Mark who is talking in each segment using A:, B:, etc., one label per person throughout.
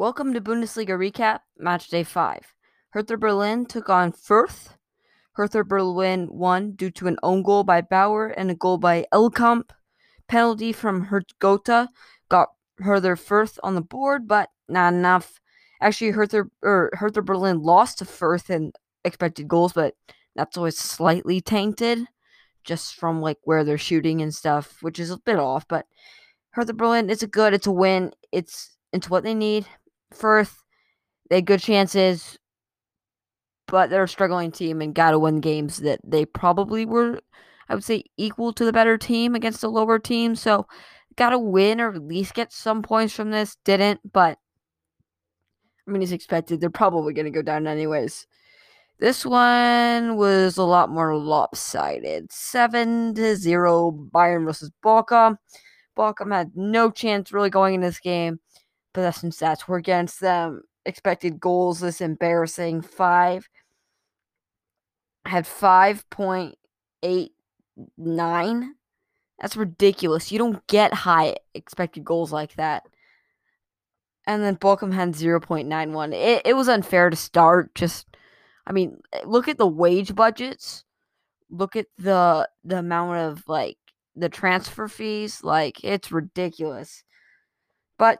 A: Welcome to Bundesliga Recap, Match Day 5. Hertha Berlin took on Fürth. Hertha Berlin won due to an own goal by Bauer and a goal by Elkamp. Penalty from Hertha got Hertha Fürth on the board, but not enough. Actually, Hertha, er, Hertha Berlin lost to Fürth in expected goals, but that's always slightly tainted just from like where they're shooting and stuff, which is a bit off. But Hertha Berlin, it's a good, it's a win. It's it's what they need. Fürth, they had good chances, but they're a struggling team and got to win games that they probably were, I would say, equal to the better team against the lower team. So, got to win or at least get some points from this. Didn't, but I mean, it's expected. They're probably going to go down anyways. This one was a lot more lopsided. 7 to 0 Bayern versus Bochum. Bochum had no chance really going in this game. Possession stats were against them. Expected goals is embarrassing. Five. Had 5.89. That's ridiculous. You don't get high expected goals like that. And then Bochum had 0.91. It, it was unfair to start. Just I mean, eh, look at the wage budgets. Look at the the amount of like the transfer fees. Like it's ridiculous. But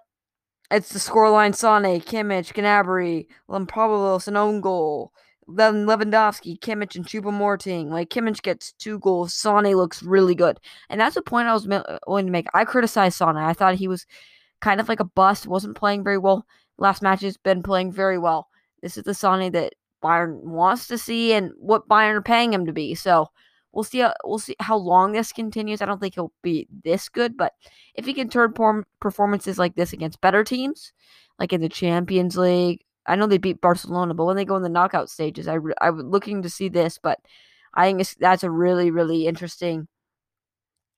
A: it's the scoreline: Sane, Kimmich, Gnabry, Lampropoulos, an own goal. Then Lewandowski, Kimmich, and Choupo-Moting. Like Kimmich gets two goals. Sane looks really good, and that's the point I was uh, willing to make. I criticized Sane. I thought he was kind of like a bust. wasn't playing very well. Last match has been playing very well. This is the Sane that Bayern wants to see and what Bayern are paying him to be. So we'll see. How, we'll see how long this continues. I don't think he'll be this good, but if he can turn performances like this against better teams, like in the Champions League, I know they beat Barcelona, but when they go in the knockout stages, I I'm looking to see this. But I think that's a really really interesting,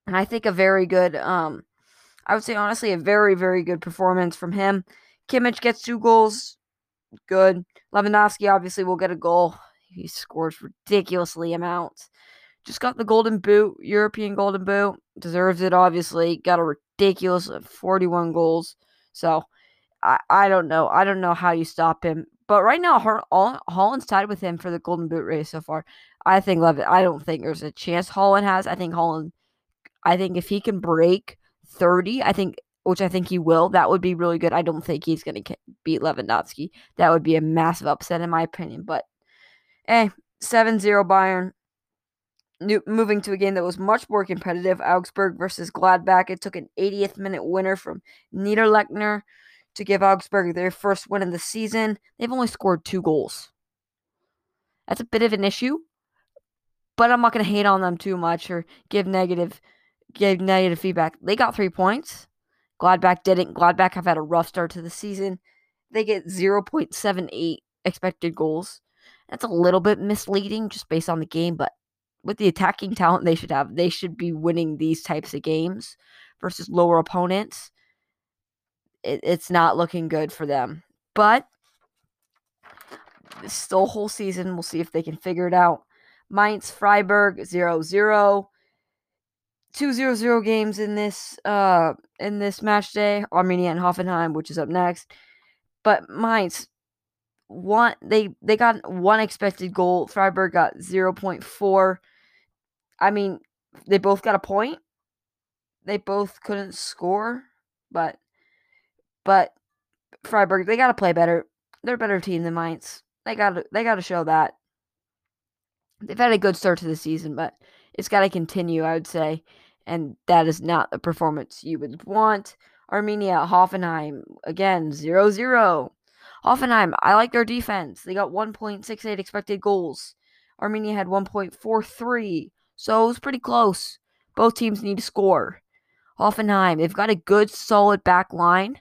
A: and I think a very good. Um, I would say honestly a very very good performance from him. Kimmich gets two goals good. Lewandowski obviously will get a goal. He scores ridiculously amounts. Just got the golden boot, European golden boot. Deserves it, obviously. Got a ridiculous uh, 41 goals. So I, I don't know. I don't know how you stop him. But right now, Haaland's tied with him for the golden boot race so far. I think Levitt. I don't think there's a chance Haaland has. I think Haaland. I think if he can break 30, I think which I think he will, that would be really good. I don't think he's going to beat Lewandowski. That would be a massive upset, in my opinion. But, hey, 7 0 Bayern. New, moving to a game that was much more competitive Augsburg versus Gladbach. It took an 80th minute winner from Niederlechner to give Augsburg their first win of the season. They've only scored two goals. That's a bit of an issue, but I'm not going to hate on them too much or give negative give negative feedback. They got three points. Gladbach didn't. Gladbach have had a rough start to the season. They get 0.78 expected goals. That's a little bit misleading just based on the game, but with the attacking talent they should have, they should be winning these types of games versus lower opponents. It, it's not looking good for them. But still whole season. We'll see if they can figure it out. Mainz Freiburg 0 0 two zero zero games in this uh in this match day. Arminia and Hoffenheim, which is up next. But Mainz one they they got one expected goal. Freiburg got zero point four. I mean, they both got a point. They both couldn't score, but but Freiburg they got to play better. They're a better team than Mainz. They got to they got to show that. They've had a good start to the season, but it's got to continue, I would say. And that is not the performance you would want. Arminia, Hoffenheim, again, 0 0. Hoffenheim, I like their defense. They got 1.68 expected goals. Arminia had 1.43. So it was pretty close. Both teams need to score. Hoffenheim, they've got a good, solid back line.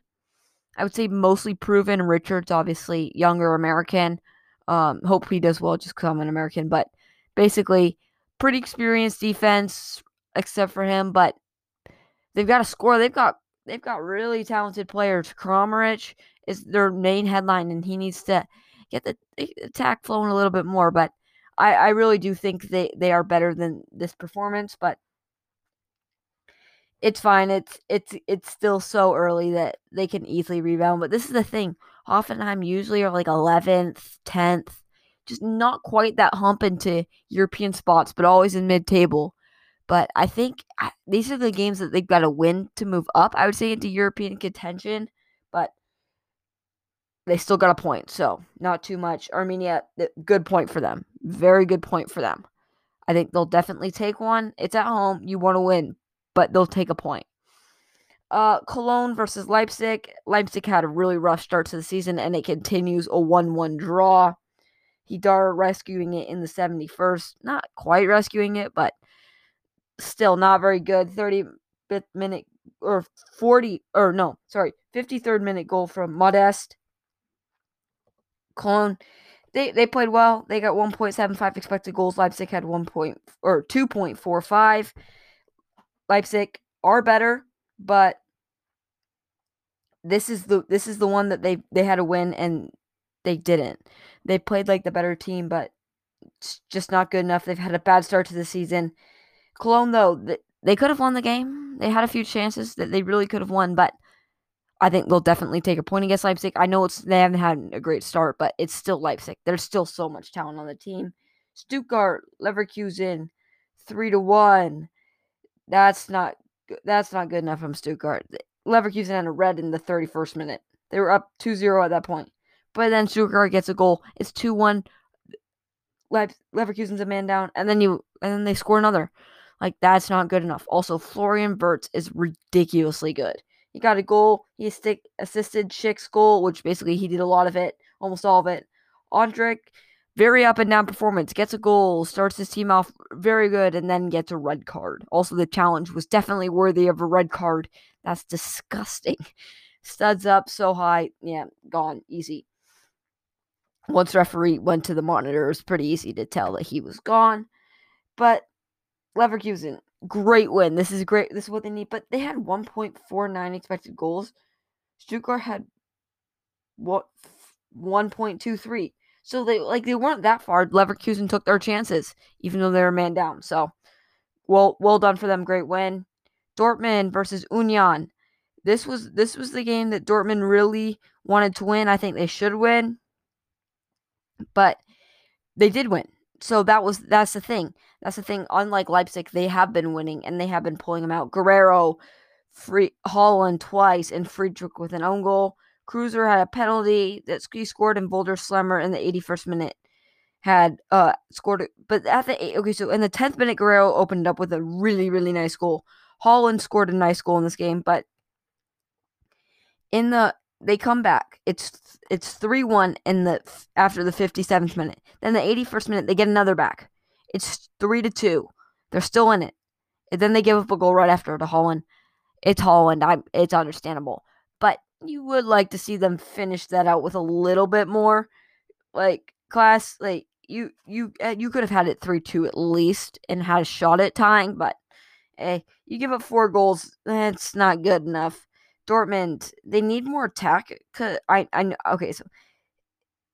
A: I would say mostly proven. Richards, obviously, younger American. Um, hope he does well just because I'm an American. But basically, pretty experienced defense, except for him. But they've got to score. They've got they've got really talented players. Kramaric is their main headline, and he needs to get the attack flowing a little bit more. But I, I really do think they, they are better than this performance. But it's fine. It's it's it's still so early that they can easily rebound. But this is the thing. Hoffenheim usually are like 11th, 10th, just not quite that hump into European spots, but always in mid-table. But I think these are the games that they've got to win to move up. I would say into European contention, but they still got a point, so not too much. Arminia, good point for them. Very good point for them. I think they'll definitely take one. It's at home. You want to win, but they'll take a point. Uh, Cologne versus Leipzig. Leipzig had a really rough start to the season, and it continues a 1 1 draw. Haidara rescuing it in the 71st. Not quite rescuing it, but still not very good. 30th minute or 40 or no, sorry, 53rd minute goal from Modeste. Cologne they they played well. They got 1.75 expected goals. Leipzig had 1 point or 2.45. Leipzig are better, but this is the this is the one that they they had to win and they didn't. They played like the better team, but it's just not good enough. They've had a bad start to the season. Cologne though, they could have won the game. They had a few chances that they really could have won, but I think they'll definitely take a point against Leipzig. I know it's they haven't had a great start, but it's still Leipzig. There's still so much talent on the team. Stuttgart, Leverkusen, three to one. That's not that's not good enough from Stuttgart. Leverkusen had a red in the 31st minute. They were up 2-0 at that point. But then Stuttgart gets a goal. It's 2-1. Leverkusen's a man down, and then you and then they score another. Like that's not good enough. Also, Florian Wirtz is ridiculously good. He got a goal. He stick, assisted Schick's goal, which basically he did a lot of it, almost all of it. Ondrej, very up and down performance, gets a goal, starts his team off very good, and then gets a red card. Also, the challenge was definitely worthy of a red card. That's disgusting. Studs up so high. Yeah, gone. Easy. Once referee went to the monitor, it was pretty easy to tell that he was gone. But Leverkusen, great win. This is great. This is what they need. But they had 1.49 expected goals. Stuttgart had what 1.23. So they like they weren't that far. Leverkusen took their chances, even though they were man down. So well well done for them. Great win. Dortmund versus Union. This was this was the game that Dortmund really wanted to win. I think they should win. But they did win so that was that's the thing. That's the thing. Unlike Leipzig, they have been winning and they have been pulling them out. Guerreiro, Free Haaland twice, and Friedrich with an own goal. Kruse had a penalty that he scored, and Boulder Slammer in the 81st minute had uh scored. But at the eight, okay, so in the 10th minute, Guerreiro opened up with a really really nice goal. Haaland scored a nice goal in this game, but in the they come back. It's it's 3-1 in the after the 57th minute. Then the 81st minute they get another back. It's 3 to 2. They're still in it. And then they give up a goal right after to Haaland. It's Haaland. I it's understandable. But you would like to see them finish that out with a little bit more like class like you you uh, you could have had it 3-2 at least and had a shot at tying, but hey, you give up four goals, that's not good enough. Dortmund, they need more attack. I, I know. Okay, so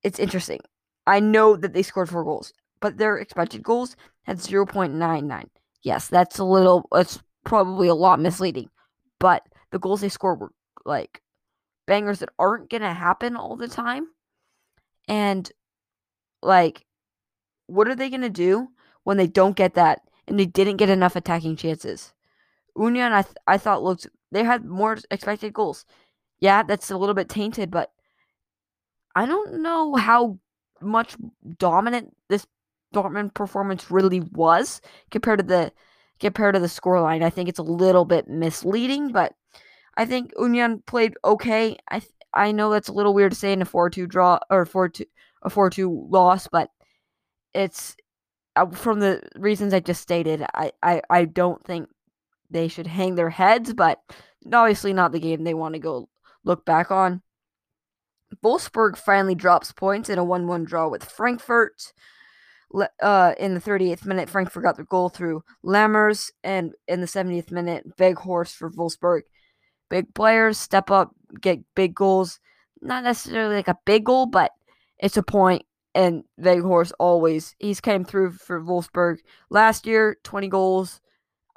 A: it's interesting. I know that they scored four goals, but their expected goals had zero point nine nine. Yes, that's a little. It's probably a lot misleading, but the goals they scored were like bangers that aren't gonna happen all the time, and like, what are they gonna do when they don't get that and they didn't get enough attacking chances? Union, I th- I thought looked they had more expected goals. Yeah, that's a little bit tainted, but I don't know how much dominant this Dortmund performance really was compared to the compared to the scoreline. I think it's a little bit misleading, but I think Union played okay. I I know that's a little weird to say in a four-two draw or four-two a four-two loss, but it's uh, from the reasons I just stated. I, I I don't think they should hang their heads, but obviously not the game they want to go look back on. Wolfsburg finally drops points in a 1 1 draw with Frankfurt. Uh, in the 38th minute, Frankfurt got the goal through Lammers, and in the 70th minute, Weghorst for Wolfsburg. Big players step up, get big goals. Not necessarily like a big goal, but it's a point. And Weghorst always he's came through for Wolfsburg last year, 20 goals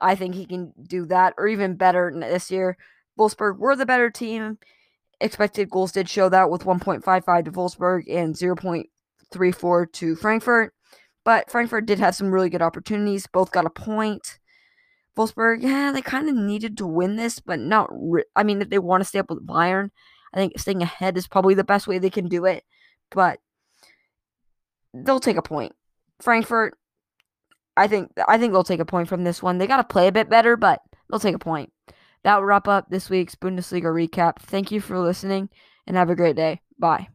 A: I think he can do that or even better this year. Wolfsburg were the better team. Expected goals did show that with 1.55 to Wolfsburg and 0.34 to Frankfurt. But Frankfurt did have some really good opportunities. Both got a point. Wolfsburg, yeah, they kind of needed to win this, but not. Re- I mean, if they want to stay up with Bayern, I think staying ahead is probably the best way they can do it. But they'll take a point. Frankfurt, I think I think they'll take a point from this one. They got to play a bit better, but they'll take a point. That will wrap up this week's Bundesliga recap. Thank you for listening and have a great day. Bye.